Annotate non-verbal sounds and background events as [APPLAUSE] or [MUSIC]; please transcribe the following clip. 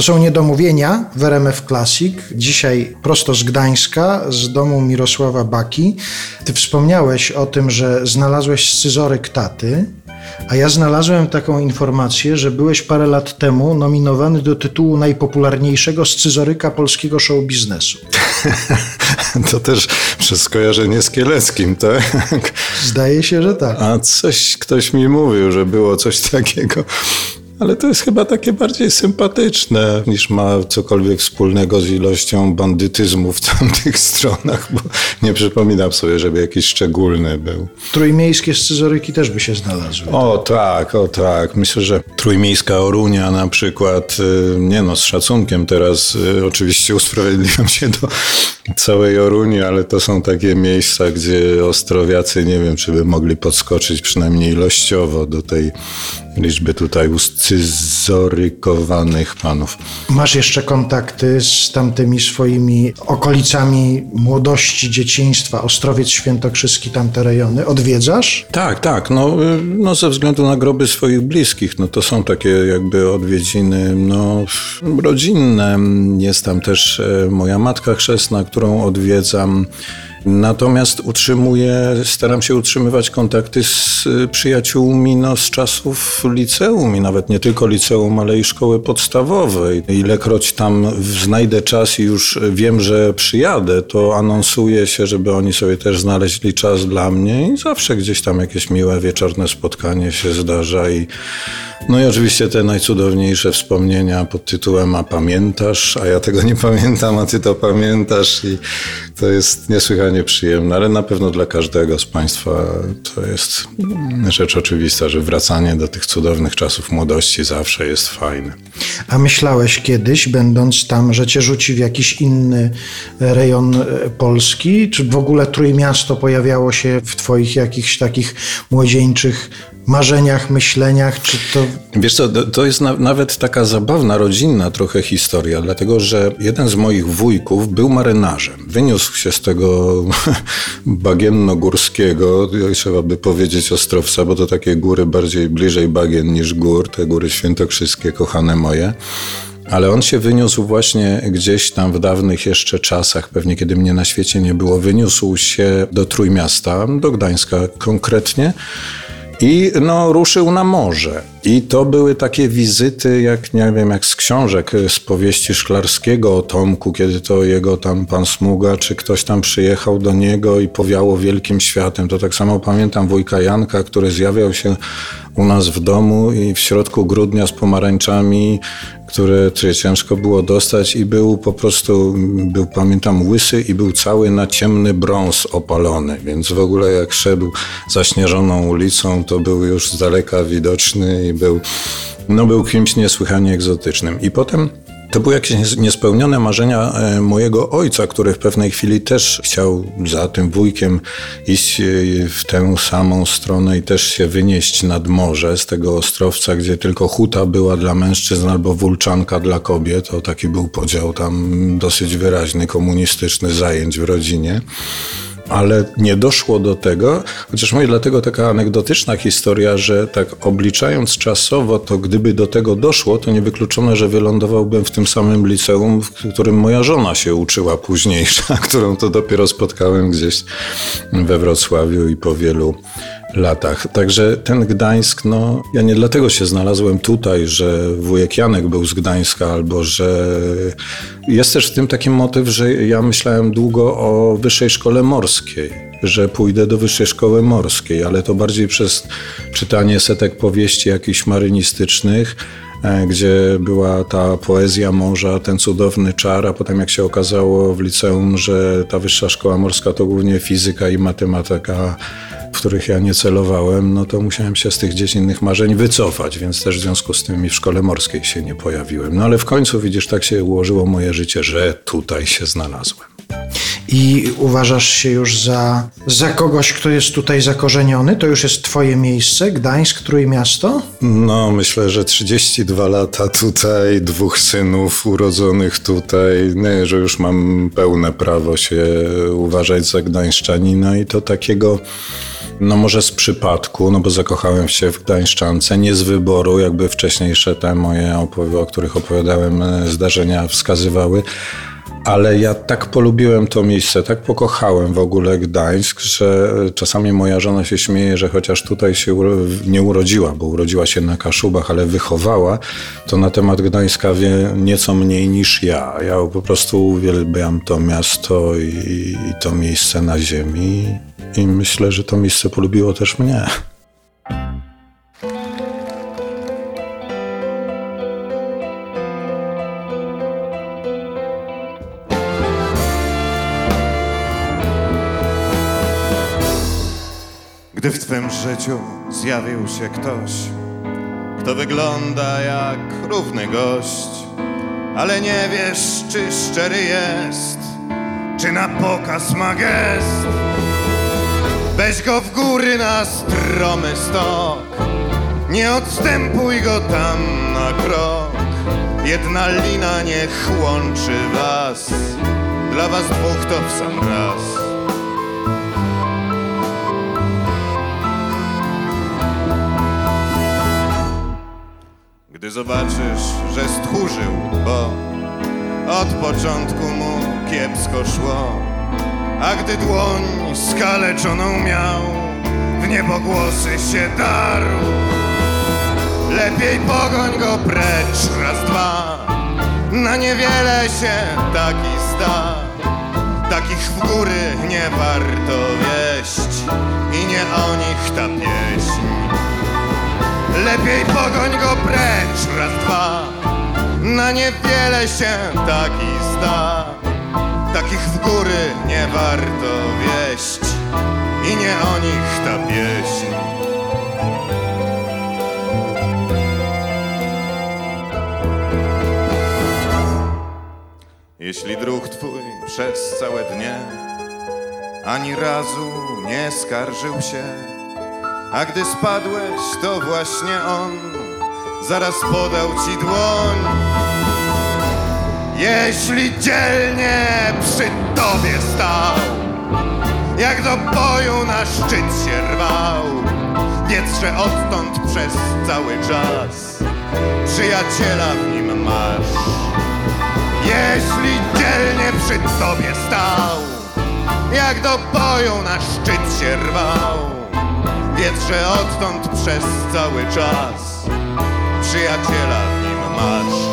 To są niedomówienia w RMF Classic. Dzisiaj prosto z Gdańska, z domu Mirosława Baki. Ty wspomniałeś o tym, że znalazłeś scyzoryk taty, a ja znalazłem taką informację, że byłeś parę lat temu nominowany do tytułu najpopularniejszego scyzoryka polskiego show biznesu. [LAUGHS] To też przez skojarzenie z Kieleckim, tak? Zdaje się, że tak. A coś ktoś mi mówił, że było coś takiego. Ale to jest chyba takie bardziej sympatyczne, niż ma cokolwiek wspólnego z ilością bandytyzmu w [LAUGHS] tamtych stronach, bo nie przypominam sobie, żeby jakiś szczególny był. Trójmiejskie scyzoryki też by się znalazły. O tak, o tak. Myślę, że trójmiejska Orunia na przykład, y, nie no, z szacunkiem teraz y, oczywiście usprawiedliwiam się do całej Oruni, ale to są takie miejsca, gdzie Ostrowiacy nie wiem, czy by mogli podskoczyć przynajmniej ilościowo do tej liczby tutaj uscyzorykowanych panów. Masz jeszcze kontakty z tamtymi swoimi okolicami młodości, dzieciństwa, Ostrowiec Świętokrzyski, tamte rejony? Odwiedzasz? Tak, tak. No, y, no ze względu na groby swoich bliskich, no to są takie jakby odwiedziny no, rodzinne. Jest tam też e, moja matka chrzestna, którą odwiedzam. Natomiast utrzymuję, staram się utrzymywać kontakty z y, przyjaciółmi no, z czasów liceum i nawet nie tylko liceum, ale i szkoły podstawowej. Ilekroć tam znajdę czas i już wiem, że przyjadę, to anonsuję się, żeby oni sobie też znaleźli czas dla mnie i zawsze gdzieś tam jakieś miłe wieczorne spotkanie się zdarza i no i oczywiście te najcudowniejsze wspomnienia pod tytułem A pamiętasz? A ja tego nie pamiętam, a ty to pamiętasz i to jest niesłychanie przyjemne, ale na pewno dla każdego z Państwa to jest rzecz oczywista, że wracanie do tych cudownych czasów młodości zawsze jest fajne. A myślałeś kiedyś, będąc tam, że cię rzuci w jakiś inny rejon e, Polski? Czy w ogóle Trójmiasto pojawiało się w twoich jakichś takich młodzieńczych marzeniach, myśleniach, czy to... Wiesz co, to jest na, nawet taka zabawna, rodzinna trochę historia, dlatego że jeden z moich wujków był marynarzem. Wyniósł się z tego [LAUGHS] bagienno-górskiego, trzeba by powiedzieć Ostrowca, bo to takie góry bardziej bliżej bagien niż gór, te góry świętokrzyskie, kochane moje. Ale on się wyniósł właśnie gdzieś tam w dawnych jeszcze czasach, pewnie kiedy mnie na świecie nie było, wyniósł się do Trójmiasta, do Gdańska konkretnie. I no, ruszył na morze. I to były takie wizyty, jak nie wiem, jak z książek, z powieści Szklarskiego o Tomku, kiedy to jego tam pan Smuga, czy ktoś tam przyjechał do niego i powiało wielkim światem. To tak samo pamiętam wujka Janka, który zjawiał się u nas w domu i w środku grudnia z pomarańczami, które, które ciężko było dostać i był po prostu, był pamiętam łysy i był cały na ciemny brąz opalony, więc w ogóle jak szedł zaśnieżoną ulicą, to był już z daleka widoczny i był, no był kimś niesłychanie egzotycznym. I potem to były jakieś niespełnione marzenia e, mojego ojca, który w pewnej chwili też chciał za tym wujkiem iść e, w tę samą stronę i też się wynieść nad morze z tego ostrowca, gdzie tylko huta była dla mężczyzn albo wulczanka dla kobiet. To taki był podział tam dosyć wyraźny, komunistyczny zajęć w rodzinie ale nie doszło do tego, chociaż mówię dlatego taka anegdotyczna historia, że tak obliczając czasowo, to gdyby do tego doszło, to niewykluczone, że wylądowałbym w tym samym liceum, w którym moja żona się uczyła późniejsza, [LAUGHS] którą to dopiero spotkałem gdzieś we Wrocławiu i po wielu latach. Także ten Gdańsk, no ja nie dlatego się znalazłem tutaj, że wujek Janek był z Gdańska, albo że jest też w tym taki motyw, że ja myślałem długo o wyższej szkole morskiej, że pójdę do wyższej szkoły morskiej, ale to bardziej przez czytanie setek powieści jakichś marynistycznych, e, gdzie była ta poezja morza, ten cudowny czar, a potem jak się okazało w liceum, że ta wyższa szkoła morska to głównie fizyka i matematyka w których ja nie celowałem, no to musiałem się z tych dziecinnych marzeń wycofać, więc też w związku z tym i w szkole morskiej się nie pojawiłem. No ale w końcu widzisz, tak się ułożyło moje życie, że tutaj się znalazłem. I uważasz się już za, za kogoś, kto jest tutaj zakorzeniony? To już jest twoje miejsce, Gdańsk, Trójmiasto? No, myślę, że 32 lata tutaj, dwóch synów urodzonych tutaj, nie, że już mam pełne prawo się uważać za gdańszczanina i to takiego No może z przypadku, no bo zakochałem się w Gdańszczance, nie z wyboru, jakby wcześniejsze te moje, o których opowiadałem, e, zdarzenia wskazywały. Ale ja tak polubiłem to miejsce, tak pokochałem w ogóle Gdańsk, że czasami moja żona się śmieje, że chociaż tutaj się nie urodziła, bo urodziła się na Kaszubach, ale wychowała, to na temat Gdańska wie nieco mniej niż ja. Ja po prostu uwielbiam to miasto i, i to miejsce na ziemi i myślę, że to miejsce polubiło też mnie. Gdy w twym życiu zjawił się ktoś, kto wygląda jak równy gość, ale nie wiesz, czy szczery jest, czy na pokaz ma gest. Weź go w góry na stromy stok, nie odstępuj go tam na krok. Jedna lina niech łączy was, dla was dwóch to w sam raz. Zobaczysz, że stchórzył, bo od początku mu kiepsko szło, a gdy dłoń skaleczoną miał, w niebogłosy się darł. Lepiej pogoń go precz, raz, dwa, na niewiele się taki zda. Takich w góry nie warto wieść i nie o nich ta pieśń. Lepiej pogoń go precz, raz, dwa. Na niewiele się taki zda. Takich w góry nie warto wieść. I nie o nich ta pieśń. Jeśli druh twój przez całe dnie Ani razu nie skarżył się a gdy spadłeś, to właśnie on zaraz podał ci dłoń. Jeśli dzielnie przy tobie stał, jak do boju na szczyt się rwał, wiedz, że odtąd przez cały czas przyjaciela w nim masz. Jeśli dzielnie przy tobie stał, jak do boju na szczyt się rwał, Wiedz, że odtąd przez cały czas. Przyjaciela w nim masz